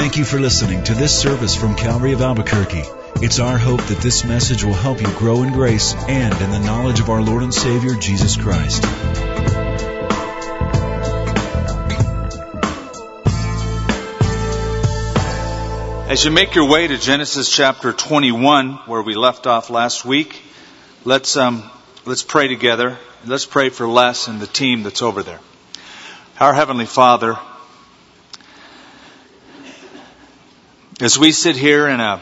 Thank you for listening to this service from Calvary of Albuquerque. It's our hope that this message will help you grow in grace and in the knowledge of our Lord and Savior, Jesus Christ. As you make your way to Genesis chapter 21, where we left off last week, let's, um, let's pray together. Let's pray for Les and the team that's over there. Our Heavenly Father, as we sit here in a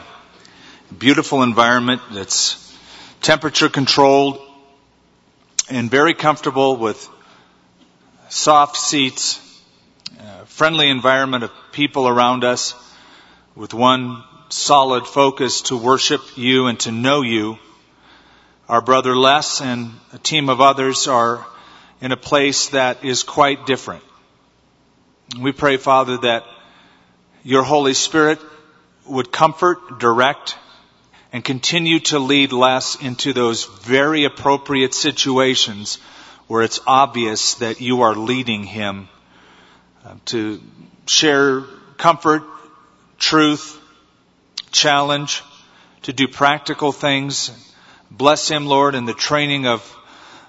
beautiful environment that's temperature controlled and very comfortable with soft seats, friendly environment of people around us, with one solid focus to worship you and to know you. Our brother Les and a team of others are in a place that is quite different. We pray, Father, that your Holy Spirit would comfort, direct, and continue to lead Les into those very appropriate situations where it's obvious that you are leading him uh, to share comfort, truth, challenge, to do practical things. Bless him, Lord, in the training of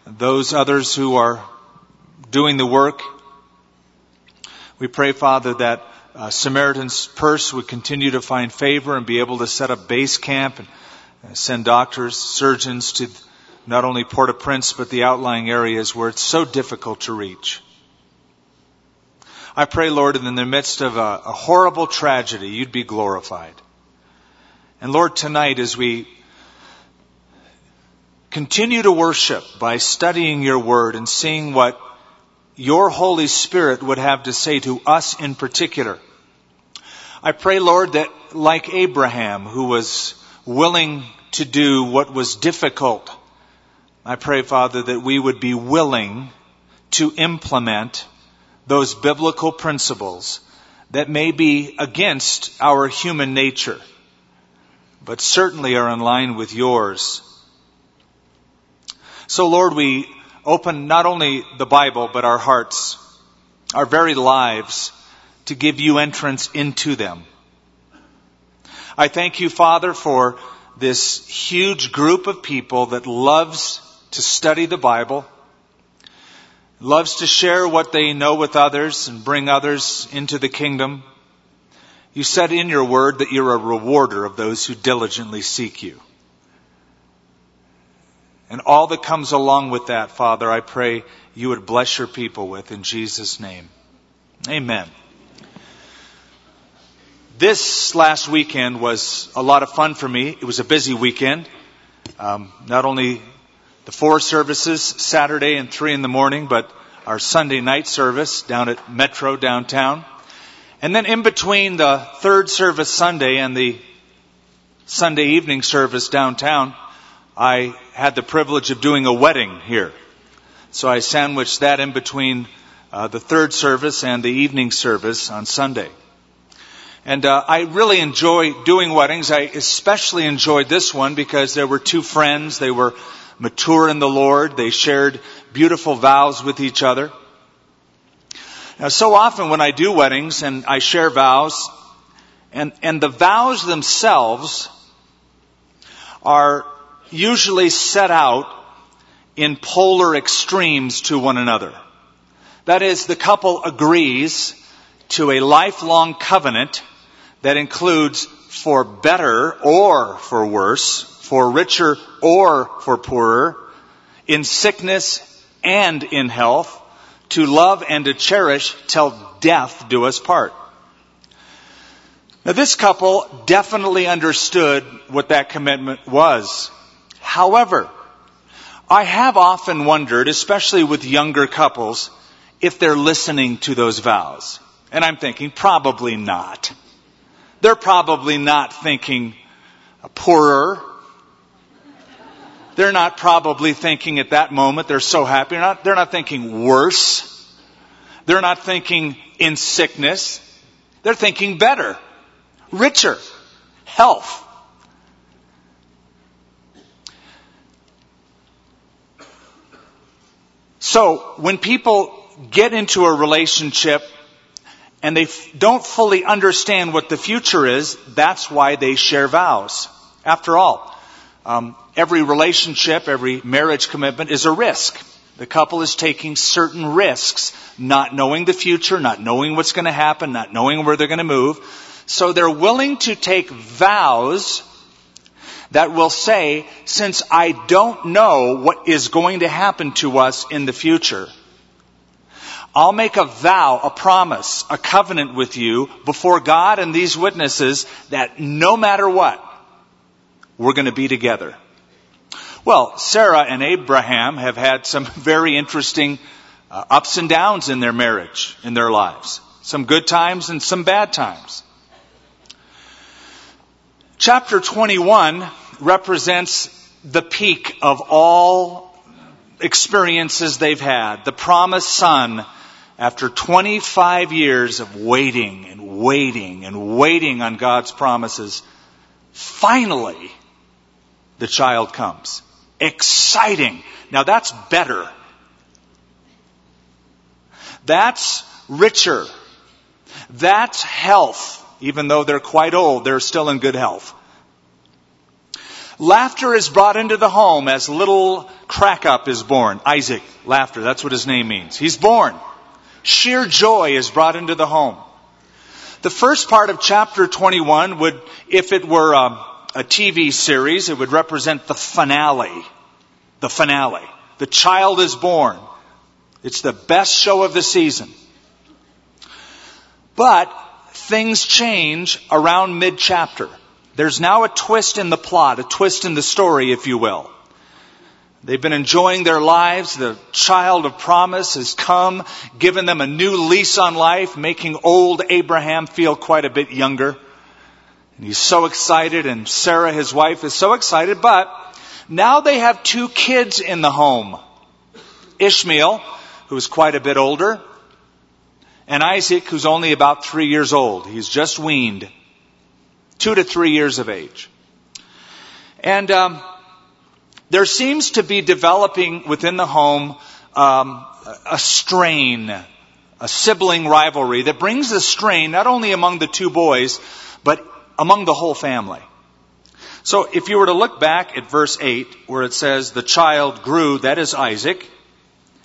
those others who are doing the work. We pray, Father, that uh, Samaritan's Purse would continue to find favor and be able to set up base camp and uh, send doctors, surgeons to not only Port-au-Prince, but the outlying areas where it's so difficult to reach. I pray, Lord, in the midst of a, a horrible tragedy, you'd be glorified. And Lord, tonight as we continue to worship by studying your word and seeing what your Holy Spirit would have to say to us in particular, I pray, Lord, that like Abraham, who was willing to do what was difficult, I pray, Father, that we would be willing to implement those biblical principles that may be against our human nature, but certainly are in line with yours. So Lord, we open not only the Bible, but our hearts, our very lives, to give you entrance into them. I thank you, Father, for this huge group of people that loves to study the Bible, loves to share what they know with others and bring others into the kingdom. You said in your word that you're a rewarder of those who diligently seek you. And all that comes along with that, Father, I pray you would bless your people with in Jesus' name. Amen. This last weekend was a lot of fun for me. It was a busy weekend. Um, not only the four services, Saturday and three in the morning, but our Sunday night service down at Metro downtown. And then in between the third service Sunday and the Sunday evening service downtown, I had the privilege of doing a wedding here. So I sandwiched that in between uh, the third service and the evening service on Sunday. And uh, I really enjoy doing weddings. I especially enjoyed this one because there were two friends. They were mature in the Lord. They shared beautiful vows with each other. Now, so often when I do weddings and I share vows, and, and the vows themselves are usually set out in polar extremes to one another. That is, the couple agrees to a lifelong covenant that includes for better or for worse, for richer or for poorer, in sickness and in health, to love and to cherish till death do us part. Now this couple definitely understood what that commitment was. However, I have often wondered, especially with younger couples, if they're listening to those vows. And I'm thinking probably not. They're probably not thinking poorer. They're not probably thinking at that moment they're so happy. They're not, they're not thinking worse. They're not thinking in sickness. They're thinking better, richer, health. So when people get into a relationship and they f- don't fully understand what the future is, that's why they share vows. After all, um, every relationship, every marriage commitment is a risk. The couple is taking certain risks, not knowing the future, not knowing what's going to happen, not knowing where they're going to move. So they're willing to take vows that will say, since I don't know what is going to happen to us in the future, I'll make a vow, a promise, a covenant with you before God and these witnesses that no matter what, we're going to be together. Well, Sarah and Abraham have had some very interesting uh, ups and downs in their marriage, in their lives. Some good times and some bad times. Chapter 21 represents the peak of all experiences they've had. The promised son, after 25 years of waiting and waiting and waiting on God's promises, finally, the child comes. Exciting. Now that's better. That's richer. That's health. Even though they're quite old, they're still in good health. Laughter is brought into the home as little Crack-Up is born. Isaac, laughter, that's what his name means. He's born. Sheer joy is brought into the home. The first part of chapter 21 would, if it were um, a, a TV series, it would represent the finale. The finale. The child is born. It's the best show of the season. But things change around mid chapter. There's now a twist in the plot, a twist in the story, if you will. They've been enjoying their lives. The child of promise has come, given them a new lease on life, making old Abraham feel quite a bit younger. And he's so excited, and Sarah, his wife, is so excited, but now they have two kids in the home. Ishmael, who's quite a bit older, and Isaac, who's only about three years old. He's just weaned two to three years of age. And um, there seems to be developing within the home um, a strain, a sibling rivalry that brings a strain not only among the two boys, but among the whole family. So if you were to look back at verse 8, where it says, The child grew, that is Isaac,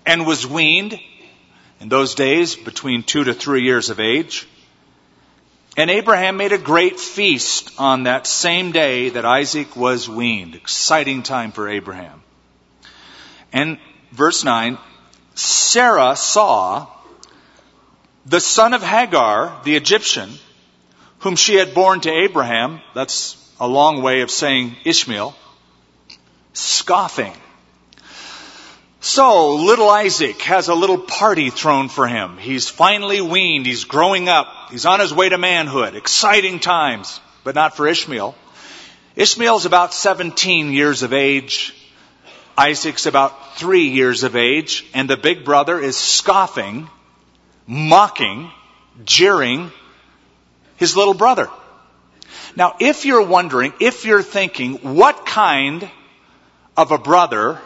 and was weaned, in those days between two to three years of age. And Abraham made a great feast on that same day that Isaac was weaned. Exciting time for Abraham. And verse 9, Sarah saw the son of Hagar, the Egyptian, whom she had borne to Abraham, that's a long way of saying Ishmael, scoffing. So, little Isaac has a little party thrown for him. He's finally weaned. He's growing up. He's on his way to manhood. Exciting times, but not for Ishmael. Ishmael's about 17 years of age. Isaac's about three years of age. And the big brother is scoffing, mocking, jeering his little brother. Now, if you're wondering, if you're thinking, what kind of a brother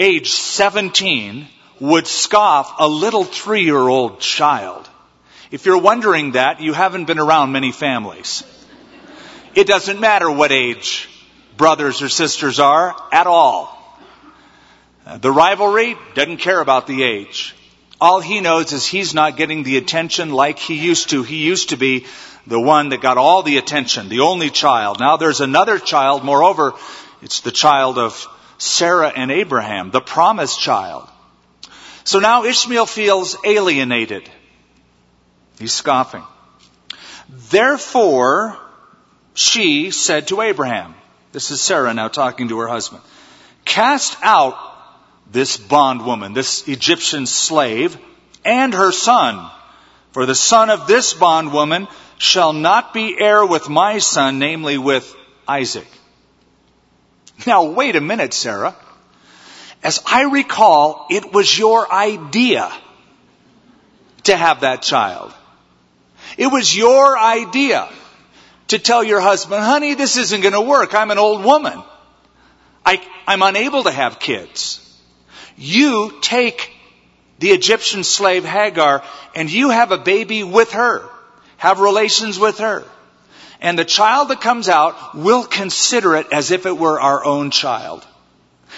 age 17 would scoff a little three year old child. If you're wondering that, you haven't been around many families. It doesn't matter what age brothers or sisters are at all. The rivalry doesn't care about the age. All he knows is he's not getting the attention like he used to. He used to be the one that got all the attention, the only child. Now there's another child, moreover, it's the child of Sarah and Abraham, the promised child. So now Ishmael feels alienated. He's scoffing. Therefore, she said to Abraham, this is Sarah now talking to her husband, cast out this bondwoman, this Egyptian slave, and her son, for the son of this bondwoman shall not be heir with my son, namely with Isaac. Now, wait a minute, Sarah. As I recall, it was your idea to have that child. It was your idea to tell your husband, honey, this isn't going to work. I'm an old woman. I, I'm unable to have kids. You take the Egyptian slave Hagar, and you have a baby with her. Have relations with her. And the child that comes out will consider it as if it were our own child.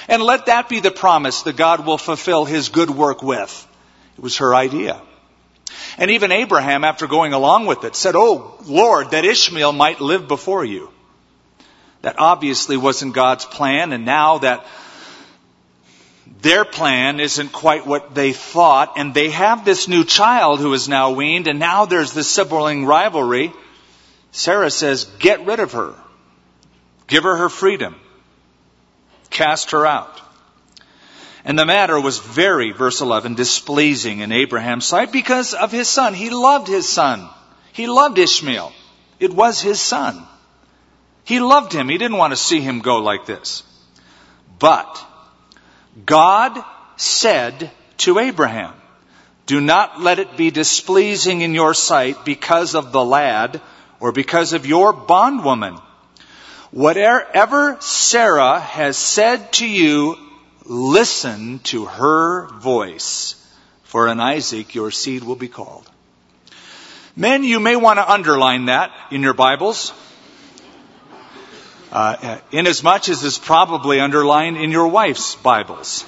And let that be the promise that God will fulfill his good work with. It was her idea. And even Abraham, after going along with it, said, Oh, Lord, that Ishmael might live before you. That obviously wasn't God's plan, and now that their plan isn't quite what they thought, and they have this new child who is now weaned, and now there's this sibling rivalry. Sarah says, Get rid of her. Give her her freedom. Cast her out. And the matter was very, verse 11, displeasing in Abraham's sight because of his son. He loved his son. He loved Ishmael. It was his son. He loved him. He didn't want to see him go like this. But God said to Abraham, do not let it be displeasing in your sight because of the lad or because of your bondwoman. Whatever Sarah has said to you, listen to her voice. For in Isaac your seed will be called. Men, you may want to underline that in your Bibles. Uh, inasmuch as it's probably underlined in your wife's Bibles.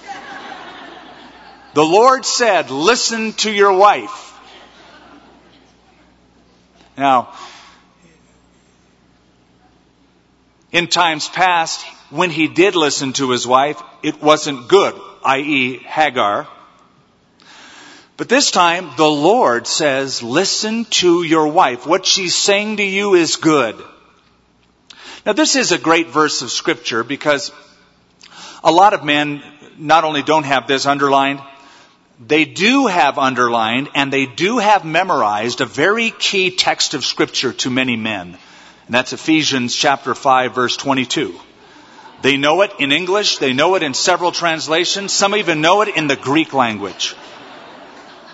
The Lord said, listen to your wife. Now, in times past, when he did listen to his wife, it wasn't good, i.e. Hagar. But this time, the Lord says, listen to your wife. What she's saying to you is good. Now this is a great verse of scripture because a lot of men not only don't have this underlined, they do have underlined and they do have memorized a very key text of scripture to many men. And that's Ephesians chapter 5 verse 22. They know it in English. They know it in several translations. Some even know it in the Greek language.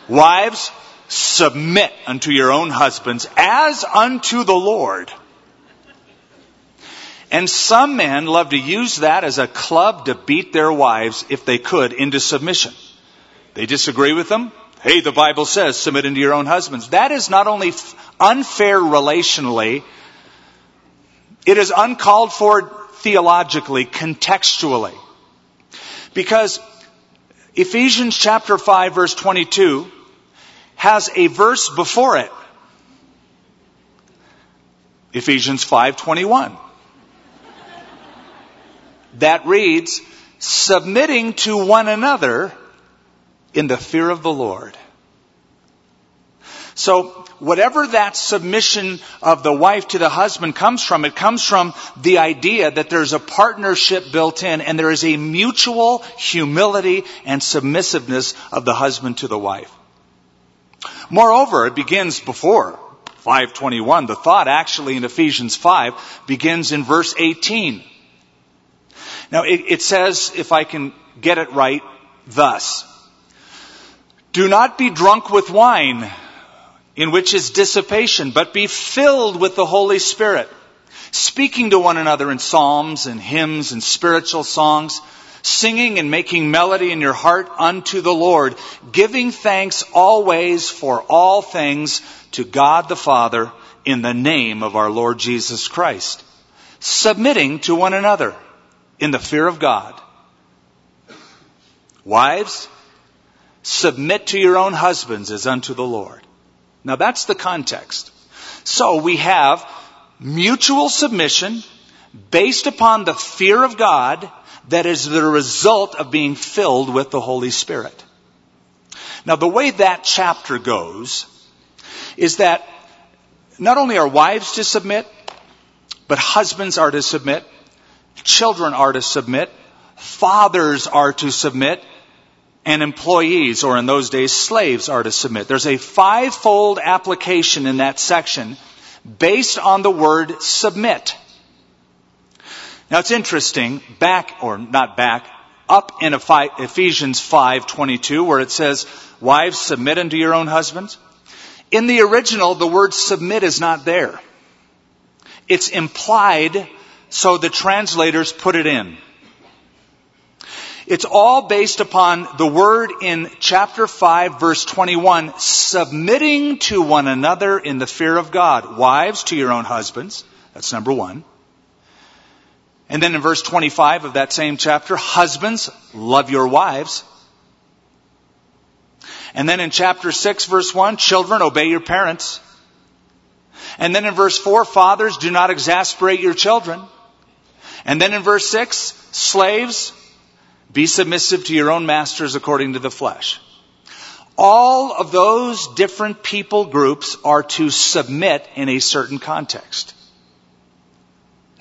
Wives, submit unto your own husbands as unto the Lord. And some men love to use that as a club to beat their wives, if they could, into submission. They disagree with them. Hey, the Bible says submit unto your own husbands. That is not only unfair relationally, it is uncalled for theologically, contextually. Because Ephesians chapter 5 verse 22 has a verse before it. Ephesians 5:21. That reads, submitting to one another in the fear of the Lord. So whatever that submission of the wife to the husband comes from, it comes from the idea that there's a partnership built in and there is a mutual humility and submissiveness of the husband to the wife. Moreover, it begins before 521. The thought actually in Ephesians 5 begins in verse 18. Now it, it says, if I can get it right, thus. Do not be drunk with wine in which is dissipation, but be filled with the Holy Spirit, speaking to one another in psalms and hymns and spiritual songs, singing and making melody in your heart unto the Lord, giving thanks always for all things to God the Father in the name of our Lord Jesus Christ, submitting to one another in the fear of God. Wives, submit to your own husbands as unto the Lord. Now that's the context. So we have mutual submission based upon the fear of God that is the result of being filled with the Holy Spirit. Now the way that chapter goes is that not only are wives to submit, but husbands are to submit, children are to submit, fathers are to submit, and employees, or in those days, slaves, are to submit. There's a fivefold application in that section based on the word submit. Now it's interesting, back, or not back, up in Ephesians 5:22 where it says, "Wives submit unto your own husbands." In the original, the word submit is not there. It's implied, so the translators put it in. It's all based upon the word in chapter 5 verse 21, submitting to one another in the fear of God. Wives to your own husbands. That's number one. And then in verse 25 of that same chapter, husbands, love your wives. And then in chapter 6 verse 1, children, obey your parents. And then in verse 4, fathers, do not exasperate your children. And then in verse 6, slaves, be submissive to your own masters according to the flesh. All of those different people groups are to submit in a certain context.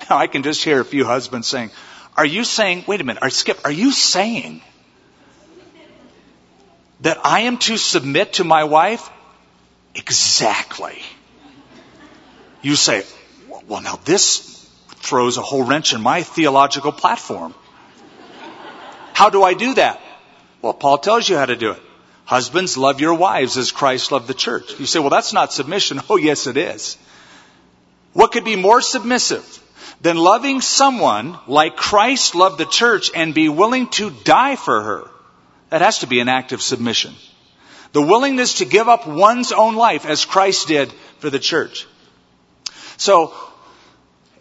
Now I can just hear a few husbands saying, are you saying, wait a minute, are, Skip, are you saying that I am to submit to my wife? Exactly. You say, well now this throws a whole wrench in my theological platform. How do I do that? Well, Paul tells you how to do it. Husbands, love your wives as Christ loved the church. You say, well, that's not submission. Oh, yes, it is. What could be more submissive than loving someone like Christ loved the church and be willing to die for her? That has to be an act of submission. The willingness to give up one's own life as Christ did for the church. So,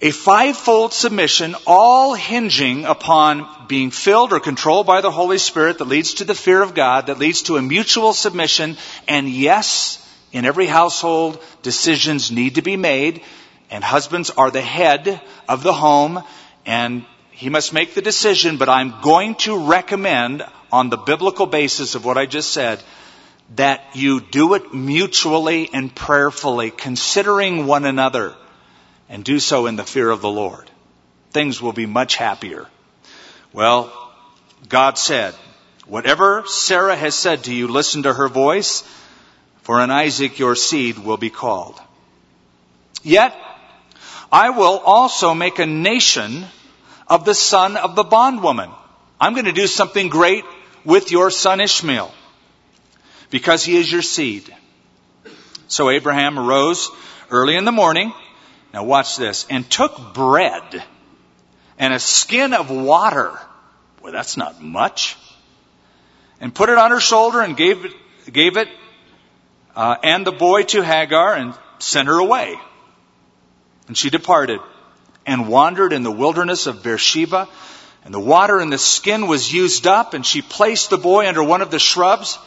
a fivefold submission, all hinging upon being filled or controlled by the Holy Spirit that leads to the fear of God, that leads to a mutual submission. And yes, in every household, decisions need to be made, and husbands are the head of the home, and he must make the decision, but I'm going to recommend, on the biblical basis of what I just said, that you do it mutually and prayerfully, considering one another and do so in the fear of the Lord. Things will be much happier. Well, God said, whatever Sarah has said to you, listen to her voice, for in Isaac your seed will be called. Yet, I will also make a nation of the son of the bondwoman. I'm going to do something great with your son Ishmael because he is your seed. So Abraham arose early in the morning now watch this. And took bread and a skin of water. Well, that's not much. And put it on her shoulder and gave it, gave it uh, and the boy to Hagar and sent her away. And she departed and wandered in the wilderness of Beersheba. And the water in the skin was used up, and she placed the boy under one of the shrubs.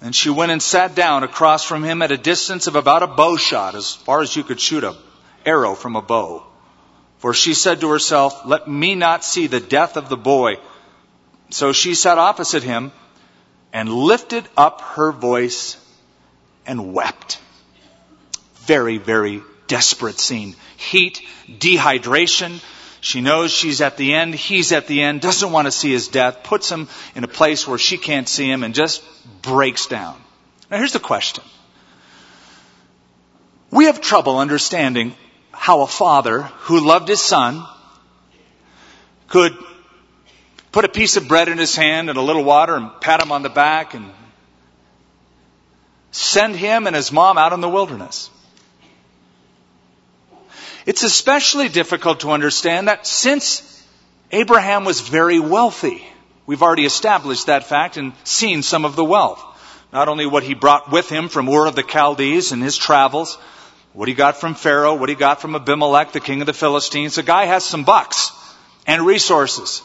And she went and sat down across from him at a distance of about a bow shot, as far as you could shoot a arrow from a bow. For she said to herself, Let me not see the death of the boy. So she sat opposite him and lifted up her voice and wept. Very, very desperate scene. Heat, dehydration. She knows she's at the end. He's at the end. Doesn't want to see his death. Puts him in a place where she can't see him and just breaks down. Now here's the question. We have trouble understanding how a father who loved his son could put a piece of bread in his hand and a little water and pat him on the back and send him and his mom out in the wilderness. It's especially difficult to understand that since Abraham was very wealthy, we've already established that fact and seen some of the wealth. Not only what he brought with him from Ur of the Chaldees and his travels, what he got from Pharaoh, what he got from Abimelech, the king of the Philistines. The guy has some bucks and resources.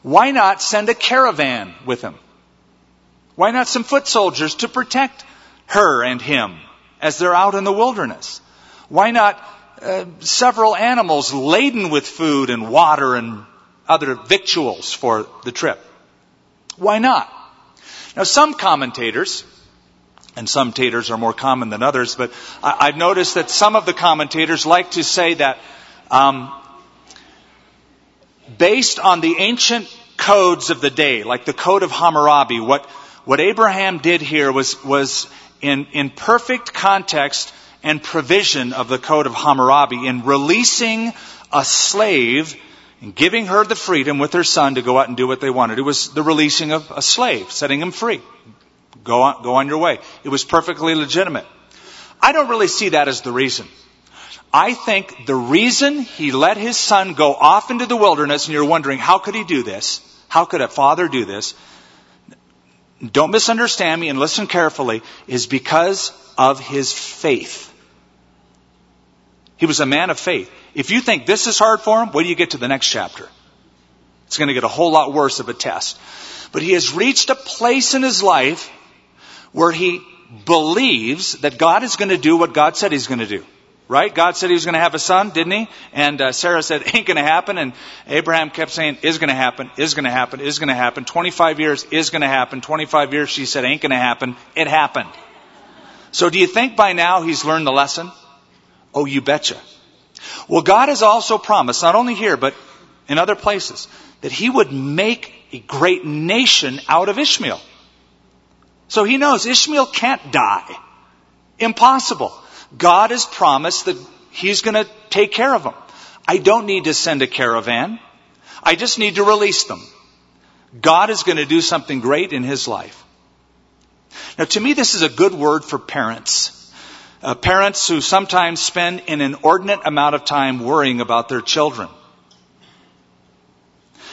Why not send a caravan with him? Why not some foot soldiers to protect her and him as they're out in the wilderness? Why not uh, several animals laden with food and water and other victuals for the trip? Why not? Now, some commentators and some taters are more common than others, but I, have noticed that some of the commentators like to say that um, based on the ancient codes of the day, like the Code of Hammurabi, what, what Abraham did here was, was in, in perfect context and provision of the Code of Hammurabi in releasing a slave and giving her the freedom with her son to go out and do what they wanted. It was the releasing of a slave, setting him free. Go on, go on your way. It was perfectly legitimate. I don't really see that as the reason. I think the reason he let his son go off into the wilderness, and you're wondering, how could he do this? How could a father do this? Don't misunderstand me and listen carefully, is because of his faith. He was a man of faith. If you think this is hard for him, wait till you get to the next chapter. It's going to get a whole lot worse of a test. But he has reached a place in his life where he believes that God is going to do what God said he's going to do. Right? God said he was going to have a son, didn't he? And uh, Sarah said, ain't going to happen. And Abraham kept saying, is going to happen, is going to happen, is going to happen. 25 years is going to happen. 25 years she said, ain't going to happen. It happened. So do you think by now he's learned the lesson? Oh, you betcha. Well, God has also promised, not only here, but in other places, that he would make a great nation out of Ishmael. So he knows Ishmael can't die. Impossible. God has promised that he's going to take care of them. I don't need to send a caravan. I just need to release them. God is going to do something great in his life. Now to me this is a good word for parents. Uh, parents who sometimes spend an inordinate amount of time worrying about their children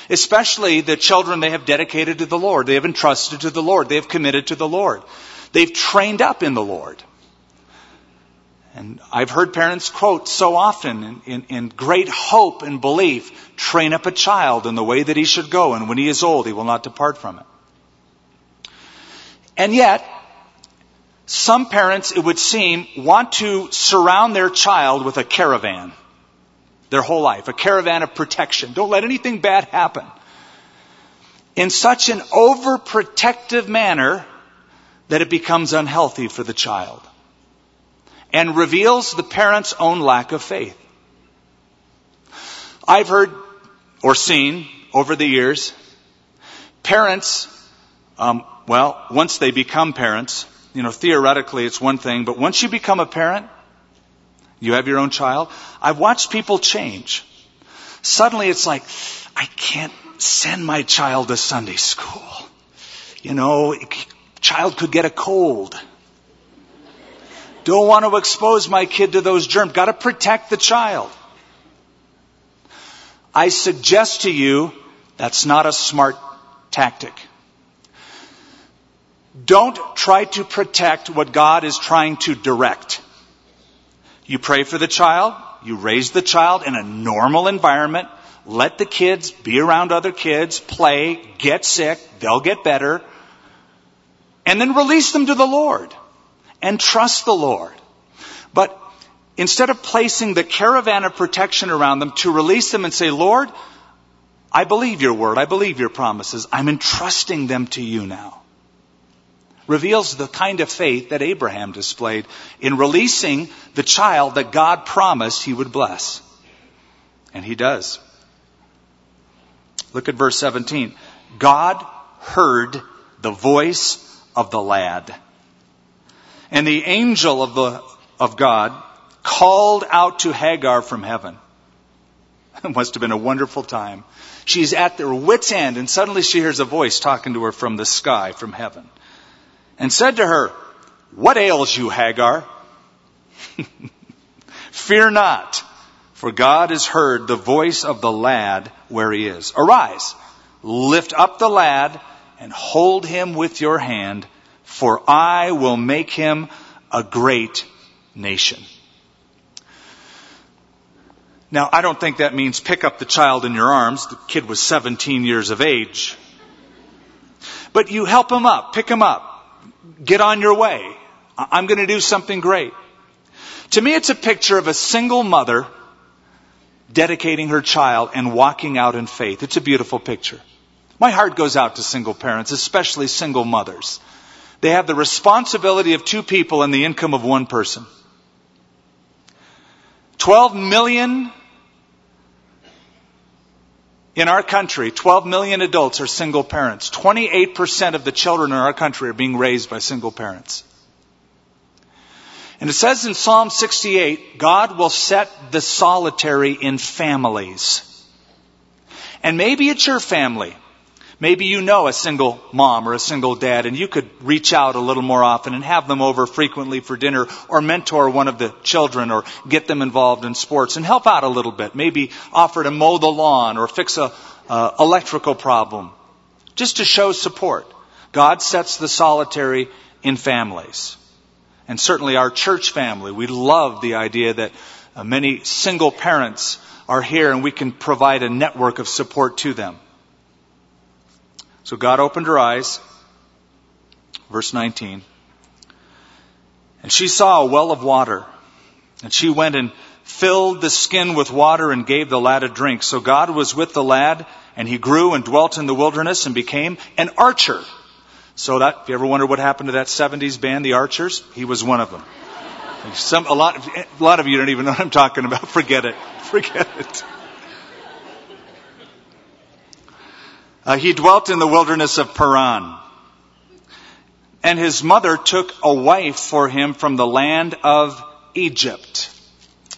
especially the children they have dedicated to the Lord. They have entrusted to the Lord. They have committed to the Lord. They've trained up in the Lord. And I've heard parents quote so often in, in, in, great hope and belief, train up a child in the way that he should go, and when he is old, he will not depart from it. And yet, some parents, it would seem, want to surround their child with a caravan their whole life, a caravan of protection. Don't let anything bad happen. In such an overprotective manner that it becomes unhealthy for the child and reveals the parent's own lack of faith. I've heard or seen over the years parents, um, well, once they become parents, you know, theoretically it's one thing, but once you become a parent, you have your own child. I've watched people change. Suddenly it's like, I can't send my child to Sunday school. You know, child could get a cold. Don't want to expose my kid to those germs. Got to protect the child. I suggest to you that's not a smart tactic. Don't try to protect what God is trying to direct. You pray for the child, you raise the child in a normal environment, let the kids be around other kids, play, get sick, they'll get better, and then release them to the Lord and trust the Lord. But instead of placing the caravan of protection around them, to release them and say, Lord, I believe your word, I believe your promises, I'm entrusting them to you now reveals the kind of faith that Abraham displayed in releasing the child that God promised he would bless. And he does. Look at verse 17. God heard the voice of the lad. And the angel of the, of God called out to Hagar from heaven. It must have been a wonderful time. She's at their wits end and suddenly she hears a voice talking to her from the sky, from heaven and said to her, What ails you, Hagar? Fear not, for God has heard the voice of the lad where he is. Arise, lift up the lad, and hold him with your hand, for I will make him a great nation. Now, I don't think that means pick up the child in your arms. The kid was 17 years of age. But you help him up, pick him up, get on your way. I'm going to do something great. To me, it's a picture of a single mother dedicating her child and walking out in faith. It's a beautiful picture. My heart goes out to single parents, especially single mothers. They have the responsibility of two people and the income of one person. 12 million in our country, 12 million adults are single parents. 28% of the children in our country are being raised by single parents. And it says in Psalm 68, God will set the solitary in families. And maybe it's your family. Maybe you know a single mom or a single dad and you could reach out a little more often and have them over frequently for dinner or mentor one of the children or get them involved in sports and help out a little bit. Maybe offer to mow the lawn or fix a uh, electrical problem just to show support. God sets the solitary in families. And certainly our church family, we love the idea that uh, many single parents are here and we can provide a network of support to them. So God opened her eyes. Verse 19. And she saw a well of water. And she went and filled the skin with water and gave the lad a drink. So God was with the lad, and he grew and dwelt in the wilderness and became an archer. So that, if you ever wonder what happened to that 70s band, the Archers, he was one of them. Some, a lot, a lot of you don't even know what I'm talking about. Forget it. Forget it. Uh, he dwelt in the wilderness of Paran. And his mother took a wife for him from the land of Egypt.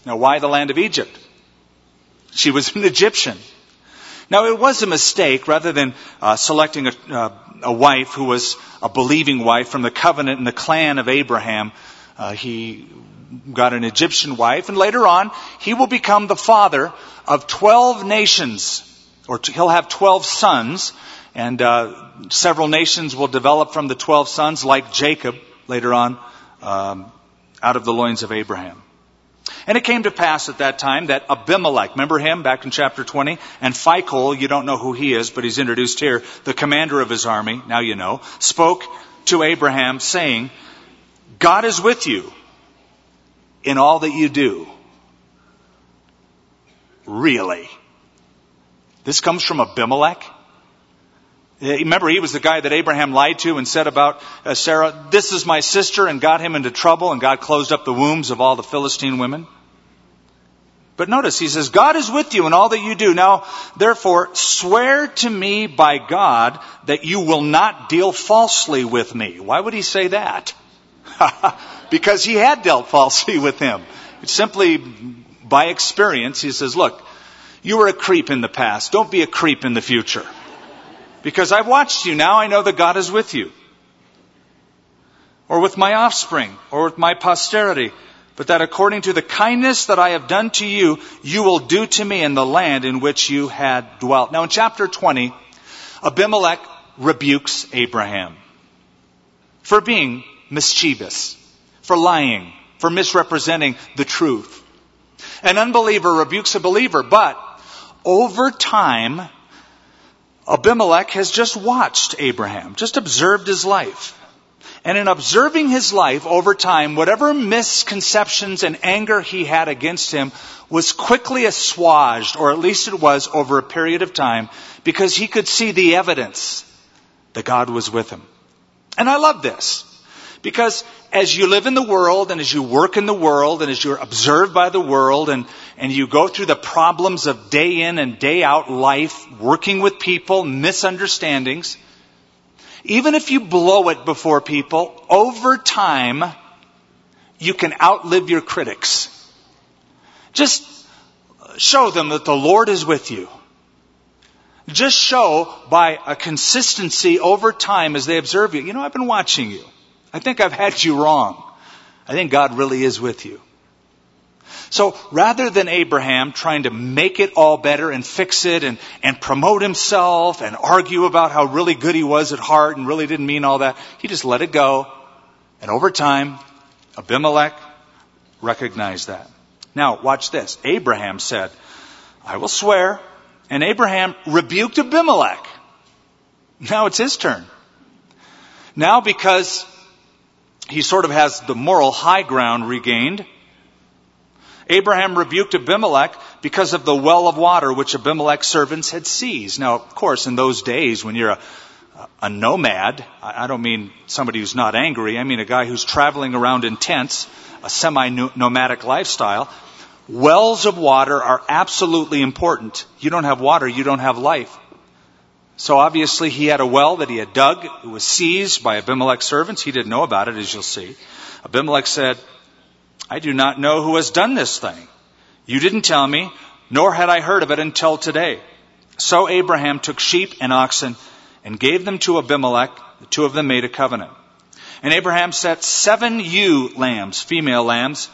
Now, why the land of Egypt? She was an Egyptian. Now, it was a mistake rather than uh, selecting a, uh, a, wife who was a believing wife from the covenant and the clan of Abraham. Uh, he got an Egyptian wife, and later on, he will become the father of 12 nations, or he'll have 12 sons, and uh, several nations will develop from the 12 sons, like Jacob later on, um, out of the loins of Abraham. And it came to pass at that time that Abimelech, remember him back in chapter 20? And Phicol, you don't know who he is, but he's introduced here, the commander of his army, now you know, spoke to Abraham saying, God is with you in all that you do. Really? This comes from Abimelech? Remember, he was the guy that Abraham lied to and said about uh, Sarah, This is my sister, and got him into trouble, and God closed up the wombs of all the Philistine women. But notice, he says, God is with you in all that you do. Now, therefore, swear to me by God that you will not deal falsely with me. Why would he say that? because he had dealt falsely with him. It's simply by experience, he says, Look, you were a creep in the past. Don't be a creep in the future. Because I've watched you now, I know that God is with you. Or with my offspring, or with my posterity. But that according to the kindness that I have done to you, you will do to me in the land in which you had dwelt. Now in chapter 20, Abimelech rebukes Abraham for being mischievous, for lying, for misrepresenting the truth. An unbeliever rebukes a believer, but over time, Abimelech has just watched Abraham, just observed his life. And in observing his life over time, whatever misconceptions and anger he had against him was quickly assuaged, or at least it was over a period of time, because he could see the evidence that God was with him. And I love this. Because as you live in the world and as you work in the world and as you're observed by the world and, and you go through the problems of day in and day out life, working with people, misunderstandings, even if you blow it before people, over time, you can outlive your critics. Just show them that the Lord is with you. Just show by a consistency over time as they observe you. You know, I've been watching you. I think I've had you wrong. I think God really is with you. So rather than Abraham trying to make it all better and fix it and, and promote himself and argue about how really good he was at heart and really didn't mean all that, he just let it go. And over time, Abimelech recognized that. Now, watch this. Abraham said, I will swear. And Abraham rebuked Abimelech. Now it's his turn. Now because he sort of has the moral high ground regained. Abraham rebuked Abimelech because of the well of water which Abimelech's servants had seized. Now, of course, in those days when you're a, a nomad, I don't mean somebody who's not angry, I mean a guy who's traveling around in tents, a semi-nomadic lifestyle, wells of water are absolutely important. You don't have water, you don't have life. So obviously he had a well that he had dug. It was seized by Abimelech's servants. He didn't know about it, as you'll see. Abimelech said, I do not know who has done this thing. You didn't tell me, nor had I heard of it until today. So Abraham took sheep and oxen and gave them to Abimelech. The two of them made a covenant. And Abraham set seven ewe lambs, female lambs,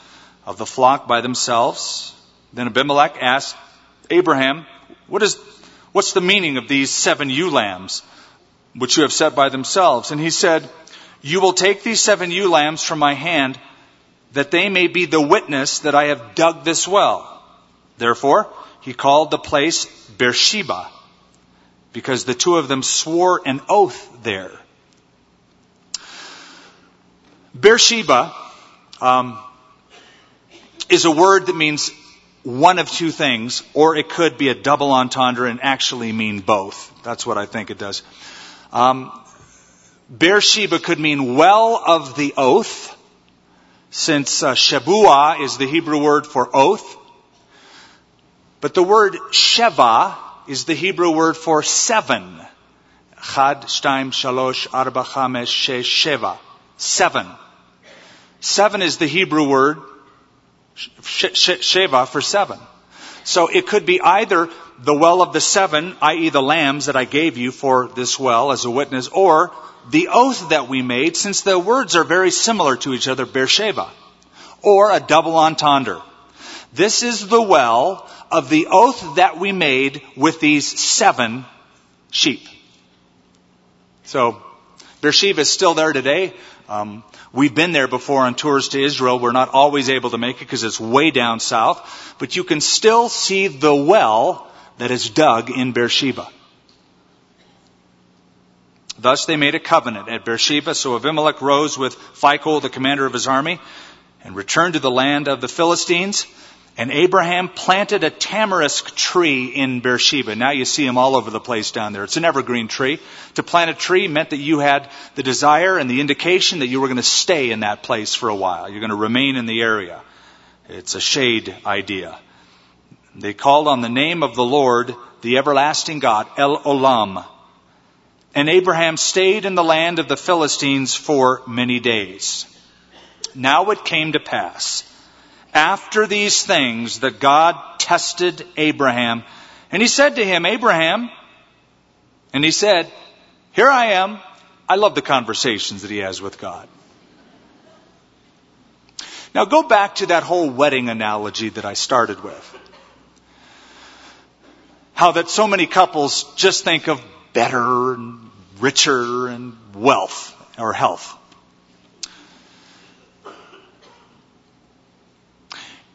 of the flock by themselves. Then Abimelech asked Abraham, what is What's the meaning of these seven ewe lambs? which you have set by themselves. And he said, You will take these seven ewe lambs from my hand, that they may be the witness that I have dug this well. Therefore, he called the place Beersheba, because the two of them swore an oath there. Beersheba um, is a word that means one of two things, or it could be a double entendre and actually mean both. That's what I think it does. Um, Beersheba could mean well of the oath, since uh, is the Hebrew word for oath. But the word Sheva is the Hebrew word for seven. Chad, shtaim, shalosh, arba, chamesh, shesh, sheva. Seven. Seven is the Hebrew word sheva for seven. So it could be either the well of the seven, i.e. the lambs that I gave you for this well as a witness, or the oath that we made, since the words are very similar to each other, Beersheba, or a double entendre. This is the well of the oath that we made with these seven sheep. So, Beersheba is still there today. Um, we've been there before on tours to Israel. We're not always able to make it because it's way down south, but you can still see the well that is dug in Beersheba. Thus they made a covenant at Beersheba. So Abimelech rose with Phicol, the commander of his army, and returned to the land of the Philistines. And Abraham planted a tamarisk tree in Beersheba. Now you see them all over the place down there. It's an evergreen tree. To plant a tree meant that you had the desire and the indication that you were going to stay in that place for a while. You're going to remain in the area. It's a shade idea. They called on the name of the Lord, the everlasting God, El Olam. And Abraham stayed in the land of the Philistines for many days. Now it came to pass after these things that God tested Abraham. And he said to him, Abraham, and he said, Here I am. I love the conversations that he has with God. Now go back to that whole wedding analogy that I started with. How that so many couples just think of better and richer and wealth or health.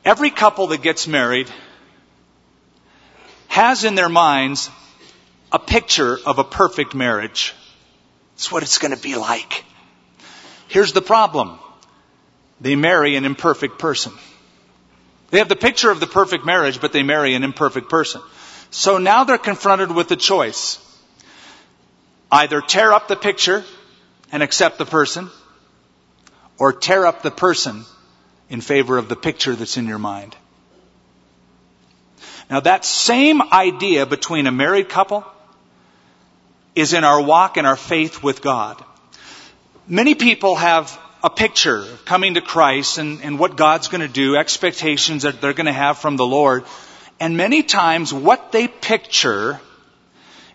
Every couple that gets married has in their minds a picture of a perfect marriage. It's what it's going to be like. Here's the problem. They marry an imperfect person. They have the picture of the perfect marriage, but they marry an imperfect person. So now they're confronted with a choice. Either tear up the picture and accept the person, or tear up the person in favor of the picture that's in your mind. Now that same idea between a married couple is in our walk and our faith with God. Many people have a picture of coming to Christ and, and what God's going to do, expectations that they're going to have from the Lord. And many times what they picture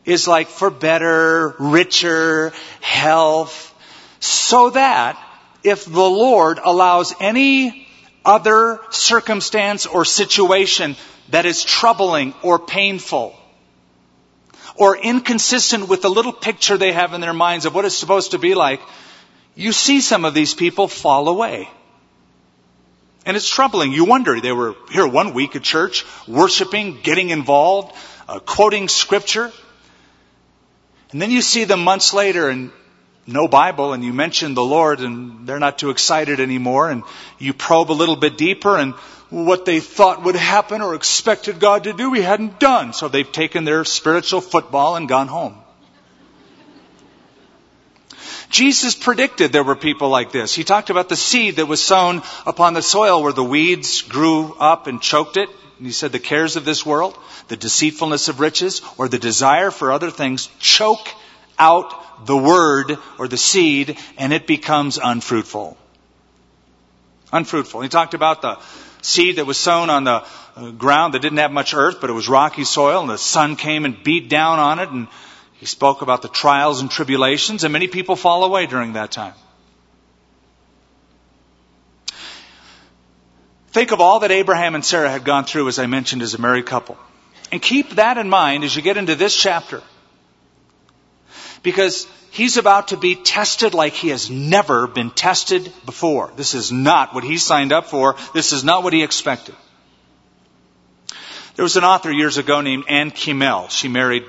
is like for better, richer, health, so that if the Lord allows any other circumstance or situation that is troubling or painful or inconsistent with the little picture they have in their minds of what it's supposed to be like, you see some of these people fall away. And it's troubling. You wonder, they were here one week at church, worshiping, getting involved, uh, quoting scripture. And then you see them months later and no Bible and you mention the Lord and they're not too excited anymore and you probe a little bit deeper and what they thought would happen or expected God to do, He hadn't done. So they've taken their spiritual football and gone home. Jesus predicted there were people like this. He talked about the seed that was sown upon the soil where the weeds grew up and choked it. And he said the cares of this world, the deceitfulness of riches, or the desire for other things choke out the word or the seed and it becomes unfruitful. Unfruitful. He talked about the seed that was sown on the uh, ground that didn't have much earth, but it was rocky soil and the sun came and beat down on it and he spoke about the trials and tribulations and many people fall away during that time. Think of all that Abraham and Sarah had gone through, as I mentioned, as a married couple. And keep that in mind as you get into this chapter. because he's about to be tested like he has never been tested before. This is not what he signed up for. This is not what he expected. There was an author years ago named Ann Kiemel. She married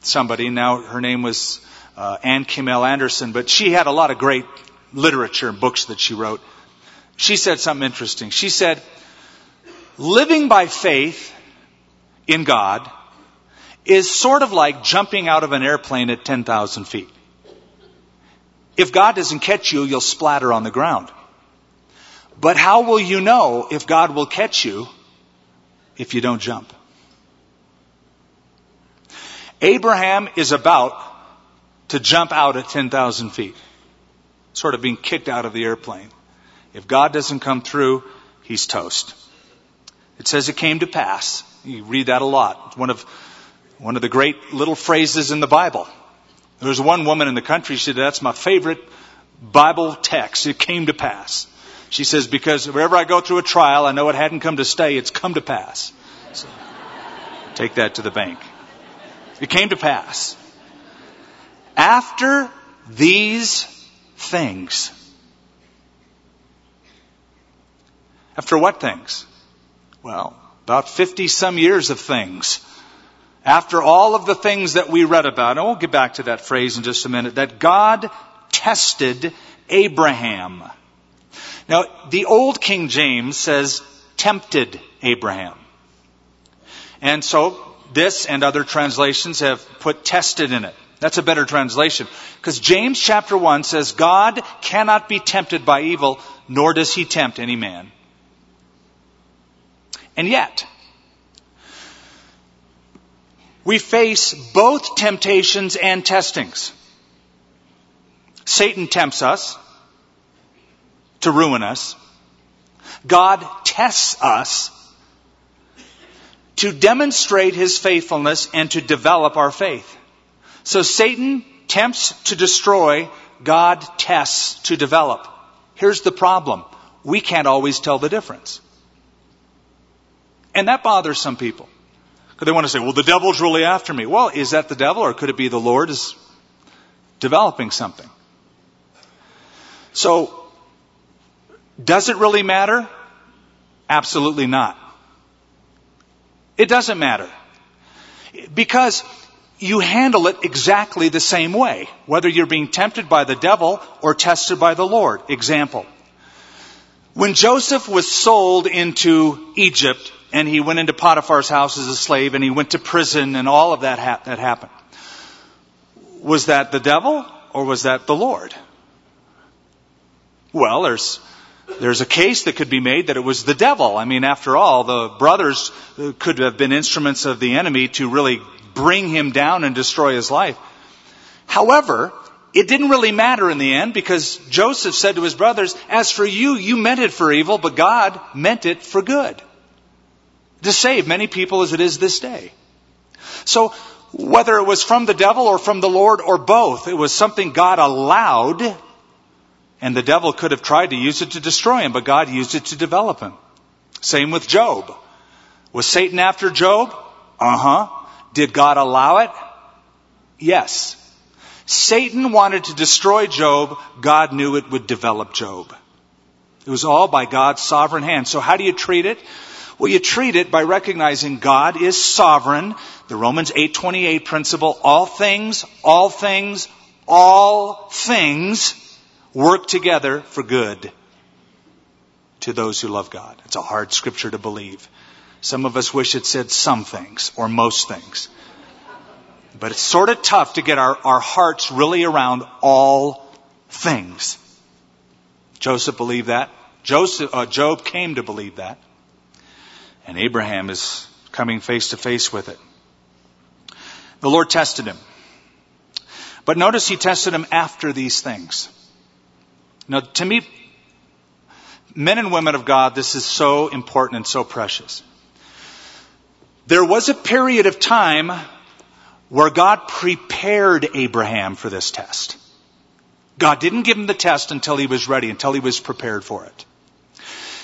somebody. Now her name was uh, Ann Kiemel Anderson, but she had a lot of great literature and books that she wrote. She said something interesting. She said, living by faith in God is sort of like jumping out of an airplane at 10,000 feet. If God doesn't catch you, you'll splatter on the ground. But how will you know if God will catch you if you don't jump? Abraham is about to jump out at 10,000 feet, sort of being kicked out of the airplane. If God doesn't come through, he's toast. It says it came to pass. You read that a lot. It's one of one of the great little phrases in the Bible. There's one woman in the country, she said, that's my favorite Bible text. It came to pass. She says, because wherever I go through a trial, I know it hadn't come to stay, it's come to pass. So, take that to the bank. It came to pass. After these things. After what things? Well, about 50 some years of things. After all of the things that we read about, and we'll get back to that phrase in just a minute, that God tested Abraham. Now, the old King James says tempted Abraham. And so, this and other translations have put tested in it. That's a better translation. Because James chapter 1 says, God cannot be tempted by evil, nor does he tempt any man. And yet, we face both temptations and testings. Satan tempts us to ruin us. God tests us to demonstrate his faithfulness and to develop our faith. So Satan tempts to destroy, God tests to develop. Here's the problem. We can't always tell the difference. And that bothers some people. Because they want to say, well, the devil's really after me. Well, is that the devil or could it be the Lord is developing something? So, does it really matter? Absolutely not. It doesn't matter. Because you handle it exactly the same way, whether you're being tempted by the devil or tested by the Lord. Example. When Joseph was sold into Egypt, and he went into Potiphar's house as a slave and he went to prison and all of that ha- that happened. Was that the devil or was that the Lord? Well, there's there's a case that could be made that it was the devil. I mean, after all, the brothers uh, could have been instruments of the enemy to really bring him down and destroy his life. However, it didn't really matter in the end because Joseph said to his brothers, As for you, you meant it for evil, but God meant it for good to save many people as it is this day. So, whether it was from the devil or from the Lord or both, it was something God allowed, and the devil could have tried to use it to destroy him, but God used it to develop him. Same with Job. Was Satan after Job? Uh huh. Did God allow it? Yes. Satan wanted to destroy Job. God knew it would develop Job. It was all by God's sovereign hand. So how do you treat it? Well, you treat it by recognizing God is sovereign. The Romans 8:28 principle, all things, all things, all things work together for good to those who love God. It's a hard scripture to believe. Some of us wish it said some things or most things. But it's sort of tough to get our, our hearts really around all things. Joseph believed that. Joseph, uh, Job came to believe that. And Abraham is coming face to face with it. The Lord tested him. But notice he tested him after these things. Now, to me, men and women of God, this is so important and so precious. There was a period of time where God prepared Abraham for this test. God didn't give him the test until he was ready, until he was prepared for it.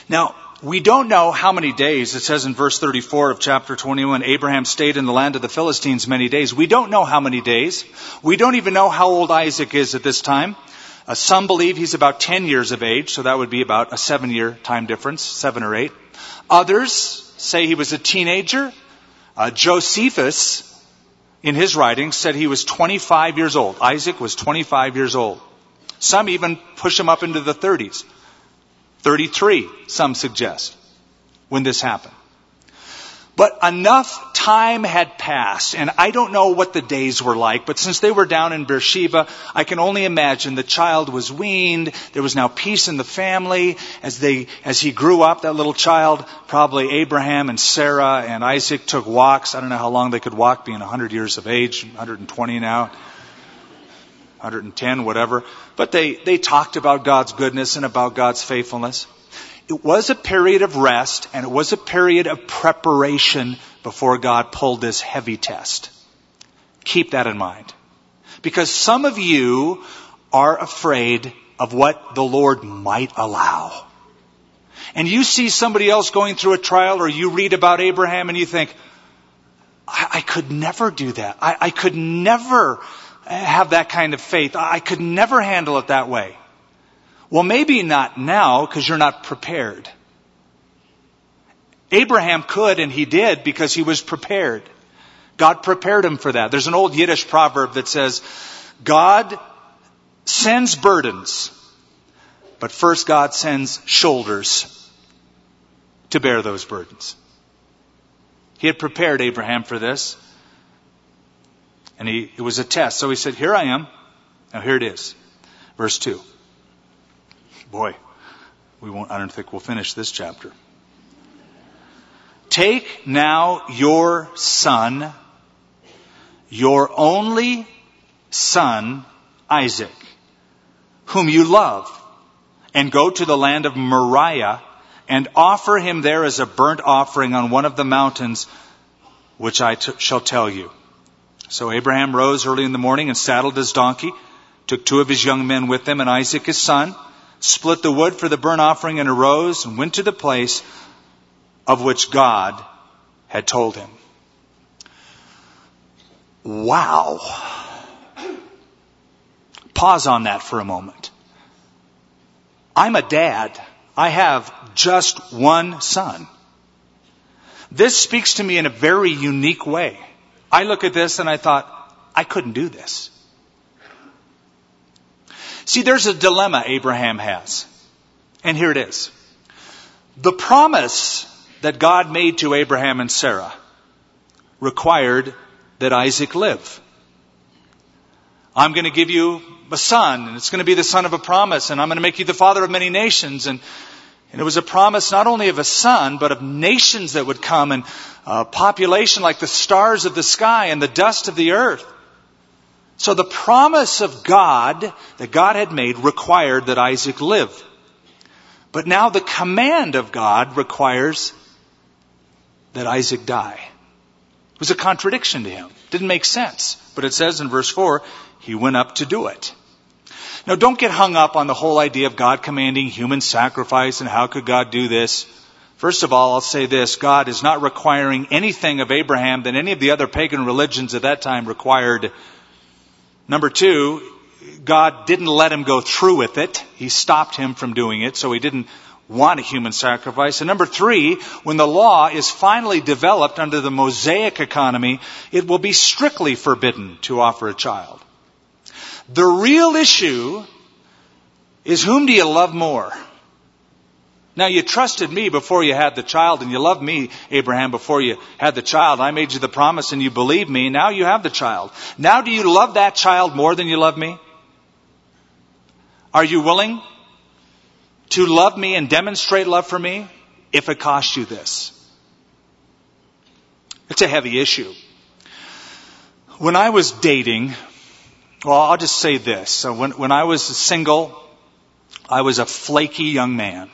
Now, we don't know how many days. It says in verse 34 of chapter 21, Abraham stayed in the land of the Philistines many days. We don't know how many days. We don't even know how old Isaac is at this time. Uh, some believe he's about 10 years of age, so that would be about a seven year time difference, seven or eight. Others say he was a teenager. Uh, Josephus, in his writings, said he was 25 years old. Isaac was 25 years old. Some even push him up into the 30s. 33, some suggest, when this happened. But enough time had passed, and I don't know what the days were like, but since they were down in Beersheba, I can only imagine the child was weaned, there was now peace in the family, as they, as he grew up, that little child, probably Abraham and Sarah and Isaac took walks. I don't know how long they could walk, being 100 years of age, 120 now. 110, whatever. But they, they talked about God's goodness and about God's faithfulness. It was a period of rest and it was a period of preparation before God pulled this heavy test. Keep that in mind. Because some of you are afraid of what the Lord might allow. And you see somebody else going through a trial or you read about Abraham and you think, I, I could never do that. I, I could never have that kind of faith. I could never handle it that way. Well, maybe not now because you're not prepared. Abraham could and he did because he was prepared. God prepared him for that. There's an old Yiddish proverb that says, God sends burdens, but first God sends shoulders to bear those burdens. He had prepared Abraham for this. And he, it was a test. So he said, Here I am. Now here it is. Verse 2. Boy, we won't, I don't think we'll finish this chapter. Take now your son, your only son, Isaac, whom you love, and go to the land of Moriah and offer him there as a burnt offering on one of the mountains which I t- shall tell you. So Abraham rose early in the morning and saddled his donkey, took two of his young men with him and Isaac his son, split the wood for the burnt offering and arose and went to the place of which God had told him. Wow. Pause on that for a moment. I'm a dad. I have just one son. This speaks to me in a very unique way. I look at this and I thought, I couldn't do this. See, there's a dilemma Abraham has. And here it is. The promise that God made to Abraham and Sarah required that Isaac live. I'm going to give you a son, and it's going to be the son of a promise, and I'm going to make you the father of many nations. And and it was a promise not only of a son, but of nations that would come and a population like the stars of the sky and the dust of the earth. So the promise of God that God had made required that Isaac live. But now the command of God requires that Isaac die. It was a contradiction to him. Didn't make sense. But it says in verse 4, he went up to do it. Now don't get hung up on the whole idea of God commanding human sacrifice and how could God do this. First of all, I'll say this. God is not requiring anything of Abraham that any of the other pagan religions at that time required. Number two, God didn't let him go through with it. He stopped him from doing it, so he didn't want a human sacrifice. And number three, when the law is finally developed under the Mosaic economy, it will be strictly forbidden to offer a child. The real issue is whom do you love more? Now you trusted me before you had the child and you loved me, Abraham, before you had the child. I made you the promise and you believed me. Now you have the child. Now do you love that child more than you love me? Are you willing to love me and demonstrate love for me if it costs you this? It's a heavy issue. When I was dating, well, I'll just say this. So when, when I was single, I was a flaky young man.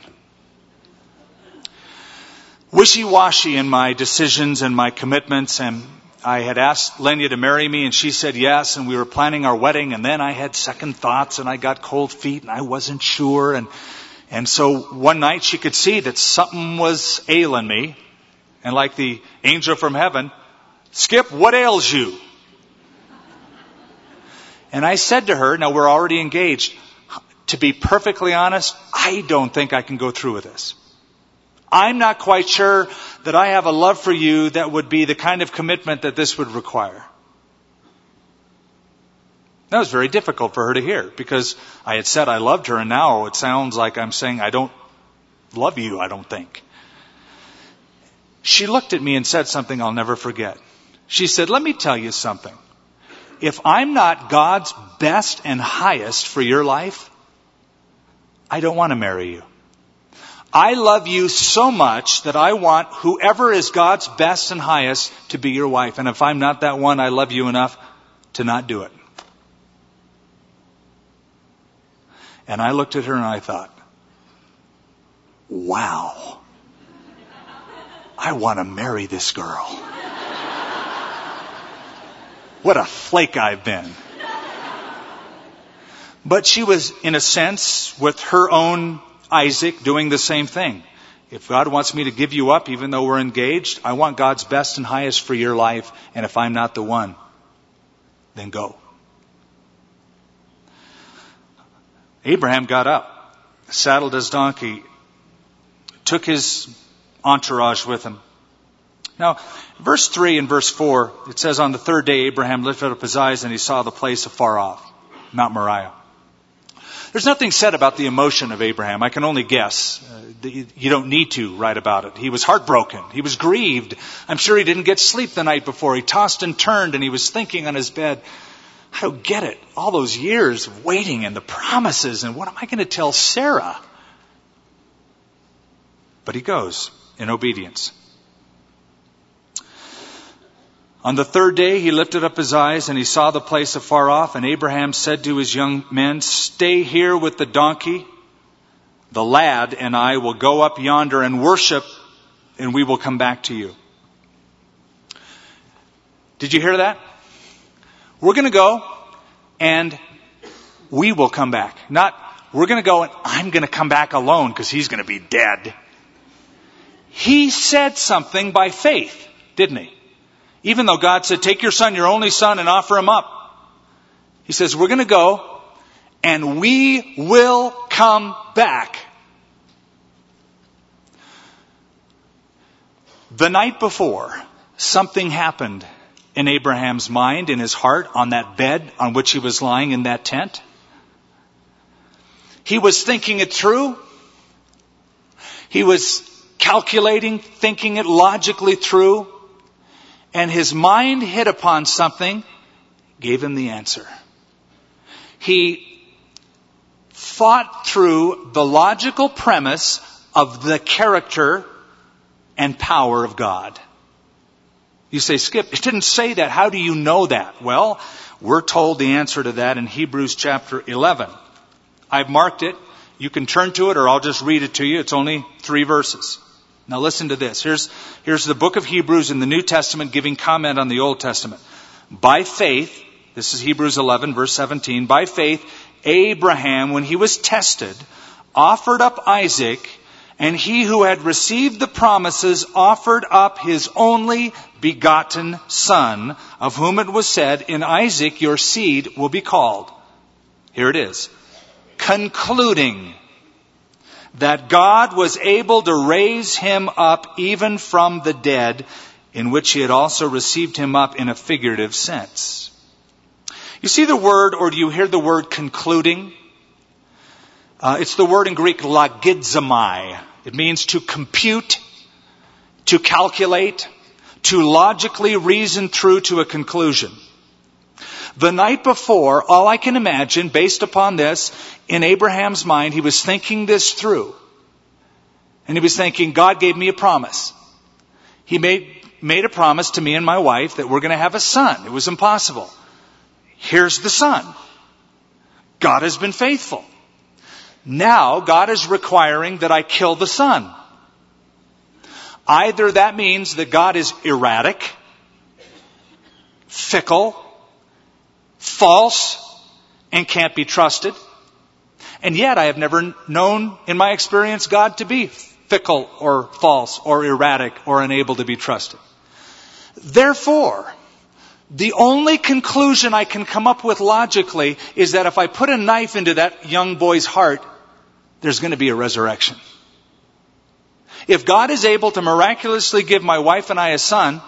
Wishy-washy in my decisions and my commitments and I had asked Lenya to marry me and she said yes and we were planning our wedding and then I had second thoughts and I got cold feet and I wasn't sure and And so one night she could see that something was ailing me. And like the angel from heaven, Skip, what ails you? And I said to her, now we're already engaged, to be perfectly honest, I don't think I can go through with this. I'm not quite sure that I have a love for you that would be the kind of commitment that this would require. That was very difficult for her to hear because I had said I loved her and now it sounds like I'm saying I don't love you, I don't think. She looked at me and said something I'll never forget. She said, let me tell you something. If I'm not God's best and highest for your life, I don't want to marry you. I love you so much that I want whoever is God's best and highest to be your wife. And if I'm not that one, I love you enough to not do it. And I looked at her and I thought, wow, I want to marry this girl. What a flake I've been. But she was, in a sense, with her own Isaac doing the same thing. If God wants me to give you up, even though we're engaged, I want God's best and highest for your life, and if I'm not the one, then go. Abraham got up, saddled his donkey, took his entourage with him. Now, verse 3 and verse 4, it says, On the third day, Abraham lifted up his eyes and he saw the place afar off, Mount Moriah. There's nothing said about the emotion of Abraham. I can only guess. Uh, you don't need to write about it. He was heartbroken. He was grieved. I'm sure he didn't get sleep the night before. He tossed and turned and he was thinking on his bed, I don't get it. All those years of waiting and the promises and what am I going to tell Sarah? But he goes in obedience. On the third day he lifted up his eyes and he saw the place afar off, and Abraham said to his young men, Stay here with the donkey. The lad and I will go up yonder and worship, and we will come back to you. Did you hear that? We're going to go and we will come back. Not, we're going to go and I'm going to come back alone because he's going to be dead. He said something by faith, didn't he? Even though God said, take your son, your only son, and offer him up. He says, we're going to go and we will come back. The night before, something happened in Abraham's mind, in his heart, on that bed on which he was lying in that tent. He was thinking it through. He was calculating, thinking it logically through and his mind hit upon something, gave him the answer. He thought through the logical premise of the character and power of God. You say, Skip, it didn't say that. How do you know that? Well, we're told the answer to that in Hebrews chapter 11. I've marked it. You can turn to it or I'll just read it to you. It's only three verses. Now listen to this. Here's, here's the book of Hebrews in the New Testament giving comment on the Old Testament. By faith, this is Hebrews 11 verse 17, by faith, Abraham, when he was tested, offered up Isaac, and he who had received the promises offered up his only begotten son, of whom it was said, in Isaac your seed will be called. Here it is. Concluding that God was able to raise him up even from the dead, in which he had also received him up in a figurative sense. You see the word, or do you hear the word concluding? Uh, it's the word in Greek logizomai. It means to compute, to calculate, to logically reason through to a conclusion. The night before, all I can imagine, based upon this, in Abraham's mind, he was thinking this through. And he was thinking, God gave me a promise. He made, made a promise to me and my wife that we're going to have a son. It was impossible. Here's the son. God has been faithful. Now God is requiring that I kill the son. Either that means that God is erratic, fickle, false, and can't be trusted. And yet I have never known in my experience God to be fickle or false or erratic or unable to be trusted. Therefore, the only conclusion I can come up with logically is that if I put a knife into that young boy's heart, there's going to be a resurrection. If God is able to miraculously give my wife and I a son,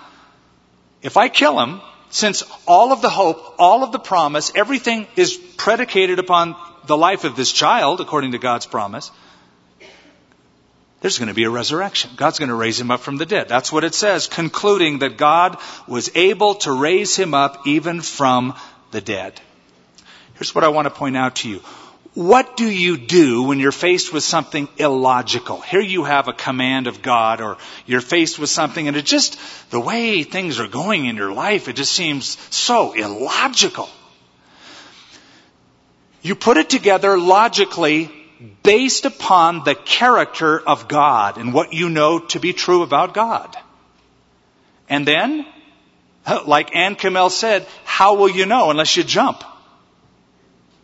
if I kill him, since all of the hope, all of the promise, everything is predicated upon the life of this child, according to God's promise, there's going to be a resurrection. God's going to raise him up from the dead. That's what it says, concluding that God was able to raise him up even from the dead. Here's what I want to point out to you. What do you do when you're faced with something illogical? Here you have a command of God or you're faced with something and it just, the way things are going in your life, it just seems so illogical. You put it together logically based upon the character of God and what you know to be true about God. And then, like Ann Kiemel said, how will you know unless you jump?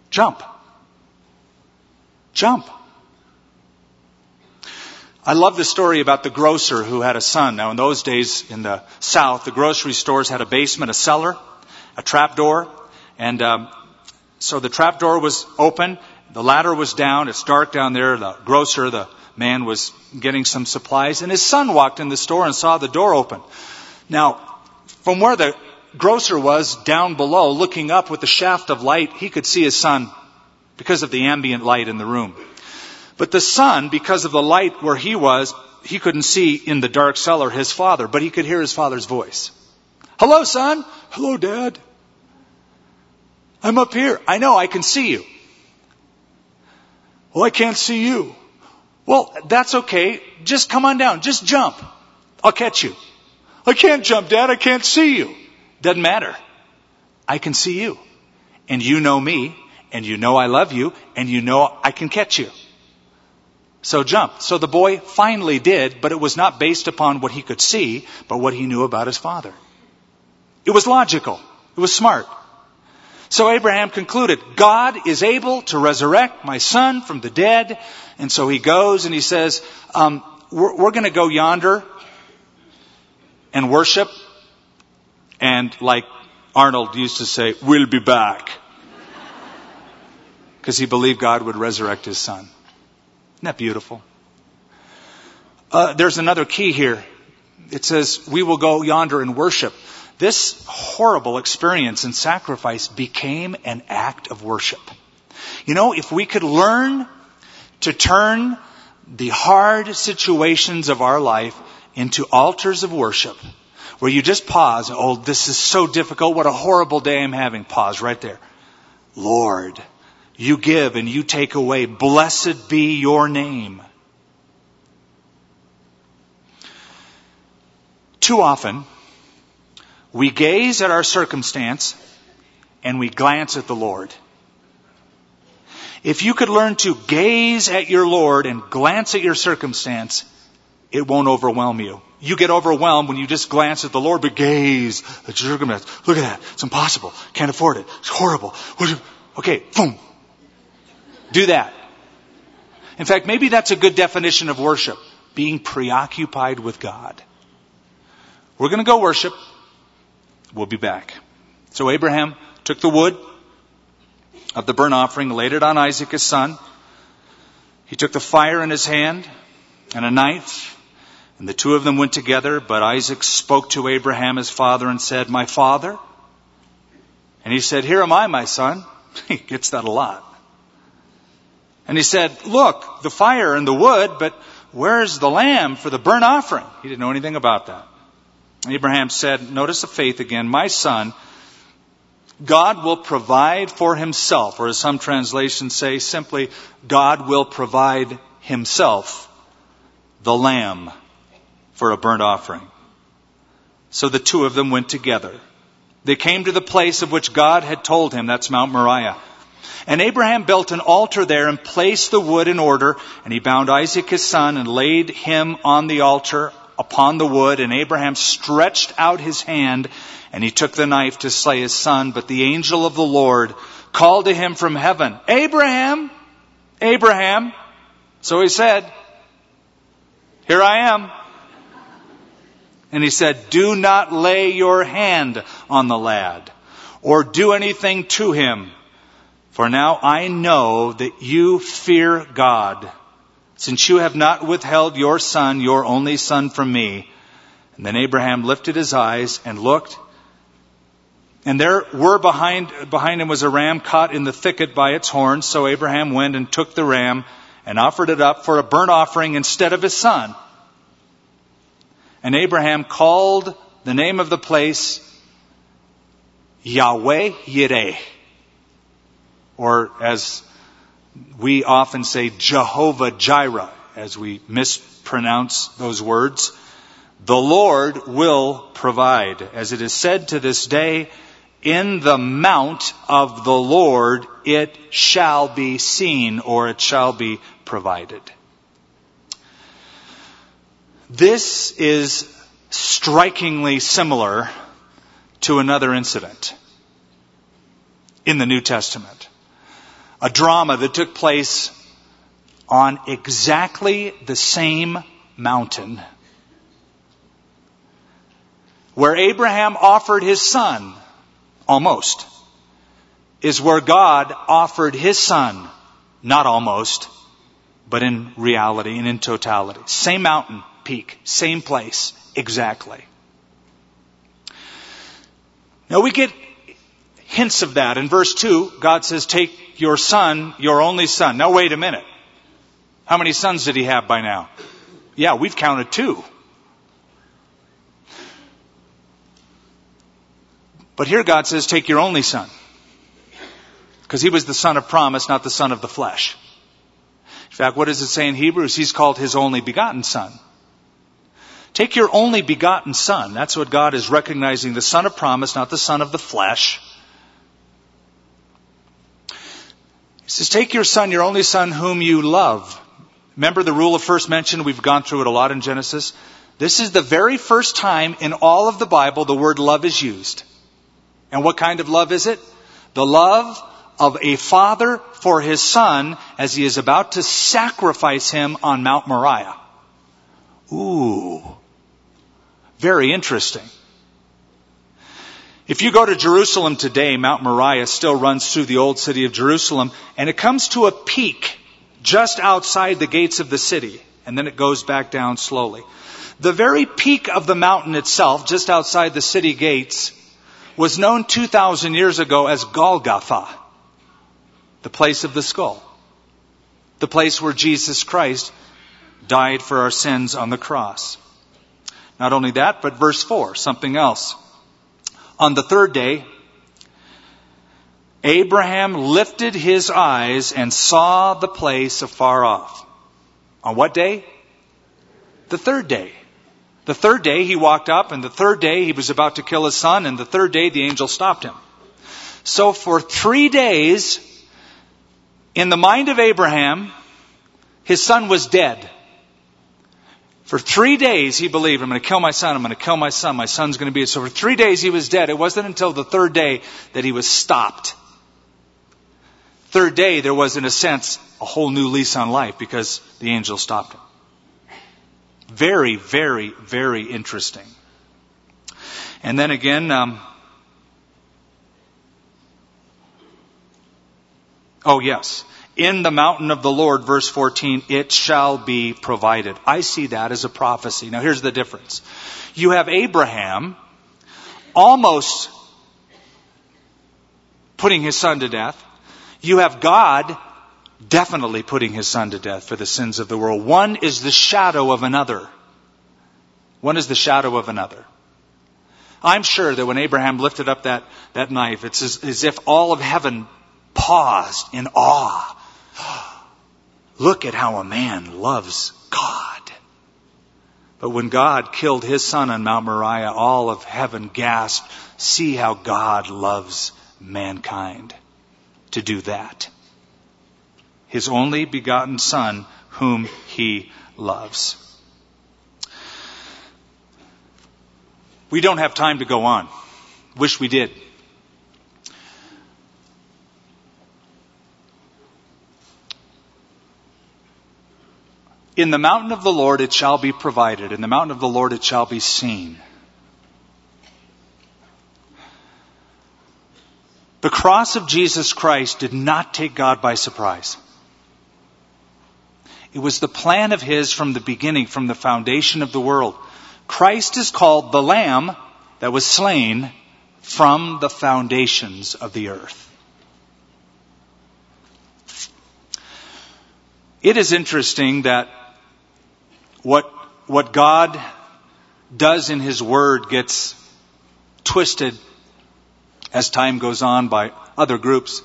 Jump. Jump. I love the story about the grocer who had a son. Now, in those days in the South, the grocery stores had a basement, a cellar, a trap door, and um, so the trap door was open. The ladder was down. It's dark down there. The grocer, the man, was getting some supplies, and his son walked in the store and saw the door open. Now, from where the grocer was down below, looking up with the shaft of light, he could see his son because of the ambient light in the room. But the son, because of the light where he was, he couldn't see in the dark cellar his father, but he could hear his father's voice. Hello, son. Hello, dad. I'm up here. I know, I can see you. Well, I can't see you. Well, that's okay. Just come on down. Just jump. I'll catch you. I can't jump, Dad. I can't see you. Doesn't matter. I can see you. And you know me and you know I love you, and you know I can catch you. So jump. So the boy finally did, but it was not based upon what he could see, but what he knew about his father. It was logical. It was smart. So Abraham concluded, God is able to resurrect my son from the dead. And so he goes and he says, um, we're, we're going to go yonder and worship. And like Arnold used to say, we'll be back because he believed God would resurrect his son. Isn't that beautiful? Uh, there's another key here. It says, we will go yonder and worship. This horrible experience and sacrifice became an act of worship. You know, if we could learn to turn the hard situations of our life into altars of worship, where you just pause, oh, this is so difficult, what a horrible day I'm having. Pause right there. Lord, you give and you take away. Blessed be your name. Too often, we gaze at our circumstance and we glance at the Lord. If you could learn to gaze at your Lord and glance at your circumstance, it won't overwhelm you. You get overwhelmed when you just glance at the Lord, but gaze at your circumstance. Look at that. It's impossible. Can't afford it. It's horrible. Okay, boom. Do that. In fact, maybe that's a good definition of worship. Being preoccupied with God. We're going to go worship. We'll be back. So Abraham took the wood of the burnt offering, laid it on Isaac his son. He took the fire in his hand and a knife, and the two of them went together. But Isaac spoke to Abraham his father and said, My father? And he said, Here am I, my son. He gets that a lot. And he said, look, the fire and the wood, but where's the lamb for the burnt offering? He didn't know anything about that. Abraham said, notice the faith again, my son, God will provide for himself, or as some translations say, simply, God will provide himself the lamb for a burnt offering. So the two of them went together. They came to the place of which God had told him, that's Mount Moriah. And Abraham built an altar there and placed the wood in order, and he bound Isaac his son and laid him on the altar upon the wood, and Abraham stretched out his hand, and he took the knife to slay his son, but the angel of the Lord called to him from heaven, Abraham! Abraham. So he said, Here I am. And he said, Do not lay your hand on the lad or do anything to him. For now I know that you fear God, since you have not withheld your son, your only son, from me. And then Abraham lifted his eyes and looked, and there were behind, behind him was a ram caught in the thicket by its horns. So Abraham went and took the ram and offered it up for a burnt offering instead of his son. And Abraham called the name of the place Yahweh Yireh. Or as we often say, Jehovah Jireh, as we mispronounce those words. The Lord will provide. As it is said to this day, in the mount of the Lord it shall be seen or it shall be provided. This is strikingly similar to another incident in the New Testament. A drama that took place on exactly the same mountain where Abraham offered his son almost, is where God offered his son, not almost, but in reality and in totality. Same mountain peak, same place, exactly. Now we get hints of that. In verse 2, God says, Take your son, your only son. Now wait a minute. How many sons did he have by now? Yeah, we've counted two. But here God says, take your only son. Because he was the son of promise, not the son of the flesh. In fact, what does it say in Hebrews? He's called his only begotten son. Take your only begotten son. That's what God is recognizing, the son of promise, not the son of the flesh. He says, take your son, your only son whom you love. Remember the rule of first mention? We've gone through it a lot in Genesis. This is the very first time in all of the Bible the word love is used. And what kind of love is it? The love of a father for his son as he is about to sacrifice him on Mount Moriah. Ooh. Very interesting. If you go to Jerusalem today, Mount Moriah still runs through the old city of Jerusalem, and it comes to a peak just outside the gates of the city, and then it goes back down slowly. The very peak of the mountain itself, just outside the city gates, was known 2,000 years ago as Golgotha, the place of the skull, the place where Jesus Christ died for our sins on the cross. Not only that, but verse 4, something else. On the third day, Abraham lifted his eyes and saw the place afar off. On what day? The third day. The third day he walked up, and the third day he was about to kill his son, and the third day the angel stopped him. So for three days, in the mind of Abraham, his son was dead. For three days he believed, I'm going to kill my son, I'm going to kill my son, my son's going to be. So for three days he was dead. It wasn't until the third day that he was stopped. Third day there was, in a sense, a whole new lease on life because the angel stopped him. Very, very, very interesting. And then again, um, oh yes, in the mountain of the Lord, verse 14, it shall be provided. I see that as a prophecy. Now here's the difference. You have Abraham almost putting his son to death. You have God definitely putting his son to death for the sins of the world. One is the shadow of another. One is the shadow of another. I'm sure that when Abraham lifted up that, that knife, it's as, as if all of heaven paused in awe. Look at how a man loves God. But when God killed his son on Mount Moriah, all of heaven gasped, see how God loves mankind to do that his only begotten Son, whom he loves. We don't have time to go on. Wish we did. In the mountain of the Lord it shall be provided, in the mountain of the Lord it shall be seen. The cross of Jesus Christ did not take God by surprise. It was the plan of His from the beginning, from the foundation of the world. Christ is called the Lamb that was slain from the foundations of the earth. It is interesting that what, what God does in His Word gets twisted as time goes on by other groups.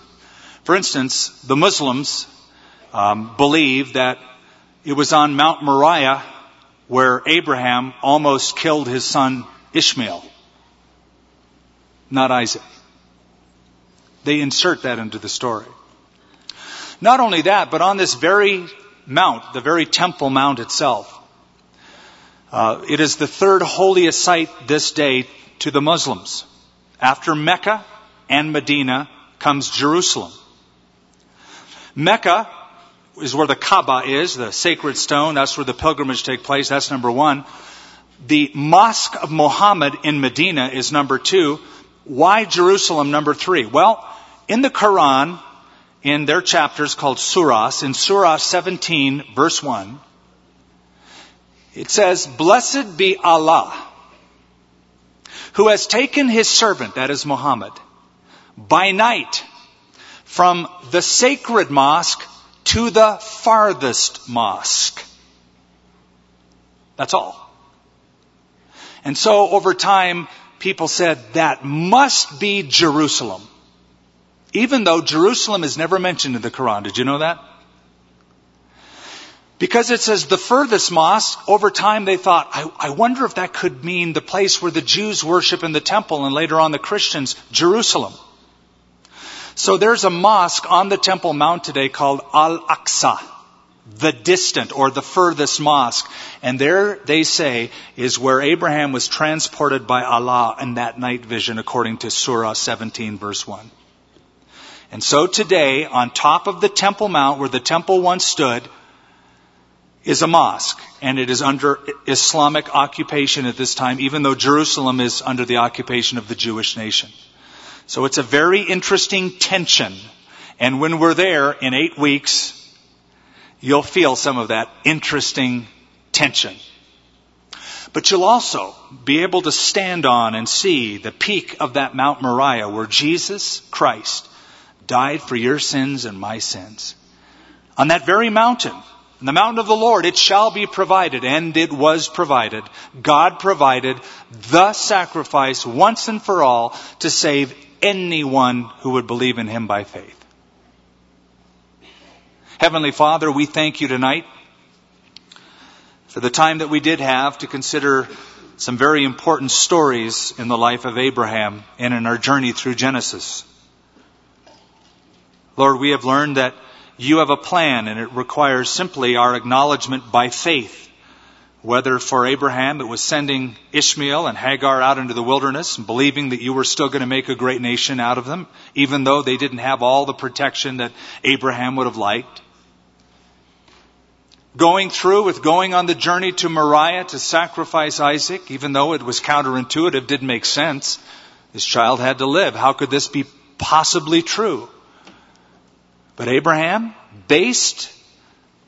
For instance, the Muslims um, believe that it was on Mount Moriah where Abraham almost killed his son Ishmael, not Isaac. They insert that into the story. Not only that, but on this very mount, the very Temple Mount itself, uh, it is the third holiest site this day to the Muslims. After Mecca and Medina comes Jerusalem. Mecca is where the Kaaba is, the sacred stone. That's where the pilgrimage take place. That's number one. The Mosque of Muhammad in Medina is number two. Why Jerusalem number three? Well, in the Quran, in their chapters called surahs, in Surah 17, verse 1, it says, Blessed be Allah, who has taken his servant, that is Muhammad, by night from the sacred mosque to the farthest mosque. That's all. And so over time, people said that must be Jerusalem. Even though Jerusalem is never mentioned in the Quran. Did you know that? Because it says the furthest mosque, over time they thought, I, I, wonder if that could mean the place where the Jews worship in the temple and later on the Christians, Jerusalem. So there's a mosque on the Temple Mount today called Al-Aqsa, the distant or the furthest mosque. And there they say is where Abraham was transported by Allah in that night vision according to Surah 17 verse 1. And so today, on top of the Temple Mount where the temple once stood, is a mosque, and it is under Islamic occupation at this time, even though Jerusalem is under the occupation of the Jewish nation. So it's a very interesting tension. And when we're there in eight weeks, you'll feel some of that interesting tension. But you'll also be able to stand on and see the peak of that Mount Moriah where Jesus Christ died for your sins and my sins. On that very mountain, in the mountain of the Lord, it shall be provided, and it was provided. God provided the sacrifice once and for all to save anyone who would believe in him by faith. Heavenly Father, we thank you tonight for the time that we did have to consider some very important stories in the life of Abraham and in our journey through Genesis. Lord, we have learned that you have a plan and it requires simply our acknowledgement by faith whether for Abraham it was sending Ishmael and Hagar out into the wilderness and believing that you were still going to make a great nation out of them, even though they didn't have all the protection that Abraham would have liked. Going through with going on the journey to Moriah to sacrifice Isaac, even though it was counterintuitive, didn't make sense. This child had to live. How could this be possibly true? But Abraham, based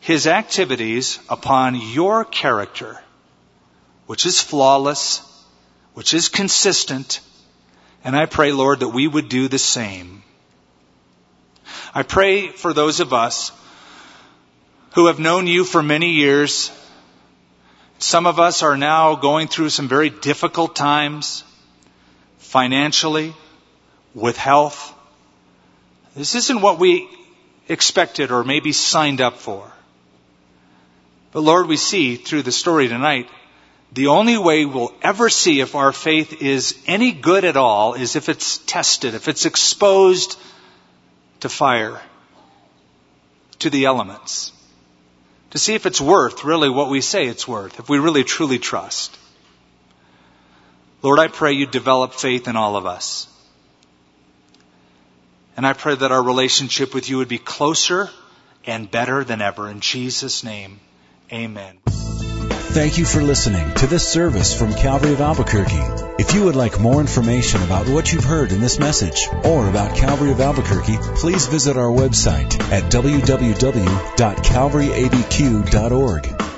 his activities upon your character, which is flawless, which is consistent, and I pray, Lord, that we would do the same. I pray for those of us who have known you for many years. Some of us are now going through some very difficult times financially, with health. This isn't what we expected or maybe signed up for. But Lord, we see through the story tonight, the only way we'll ever see if our faith is any good at all is if it's tested, if it's exposed to fire, to the elements, to see if it's worth really what we say it's worth, if we really truly trust. Lord, I pray you develop faith in all of us. And I pray that our relationship with you would be closer and better than ever. In Jesus' name. Amen. Thank you for listening to this service from Calvary of Albuquerque. If you would like more information about what you've heard in this message or about Calvary of Albuquerque, please visit our website at www.calvaryabq.org.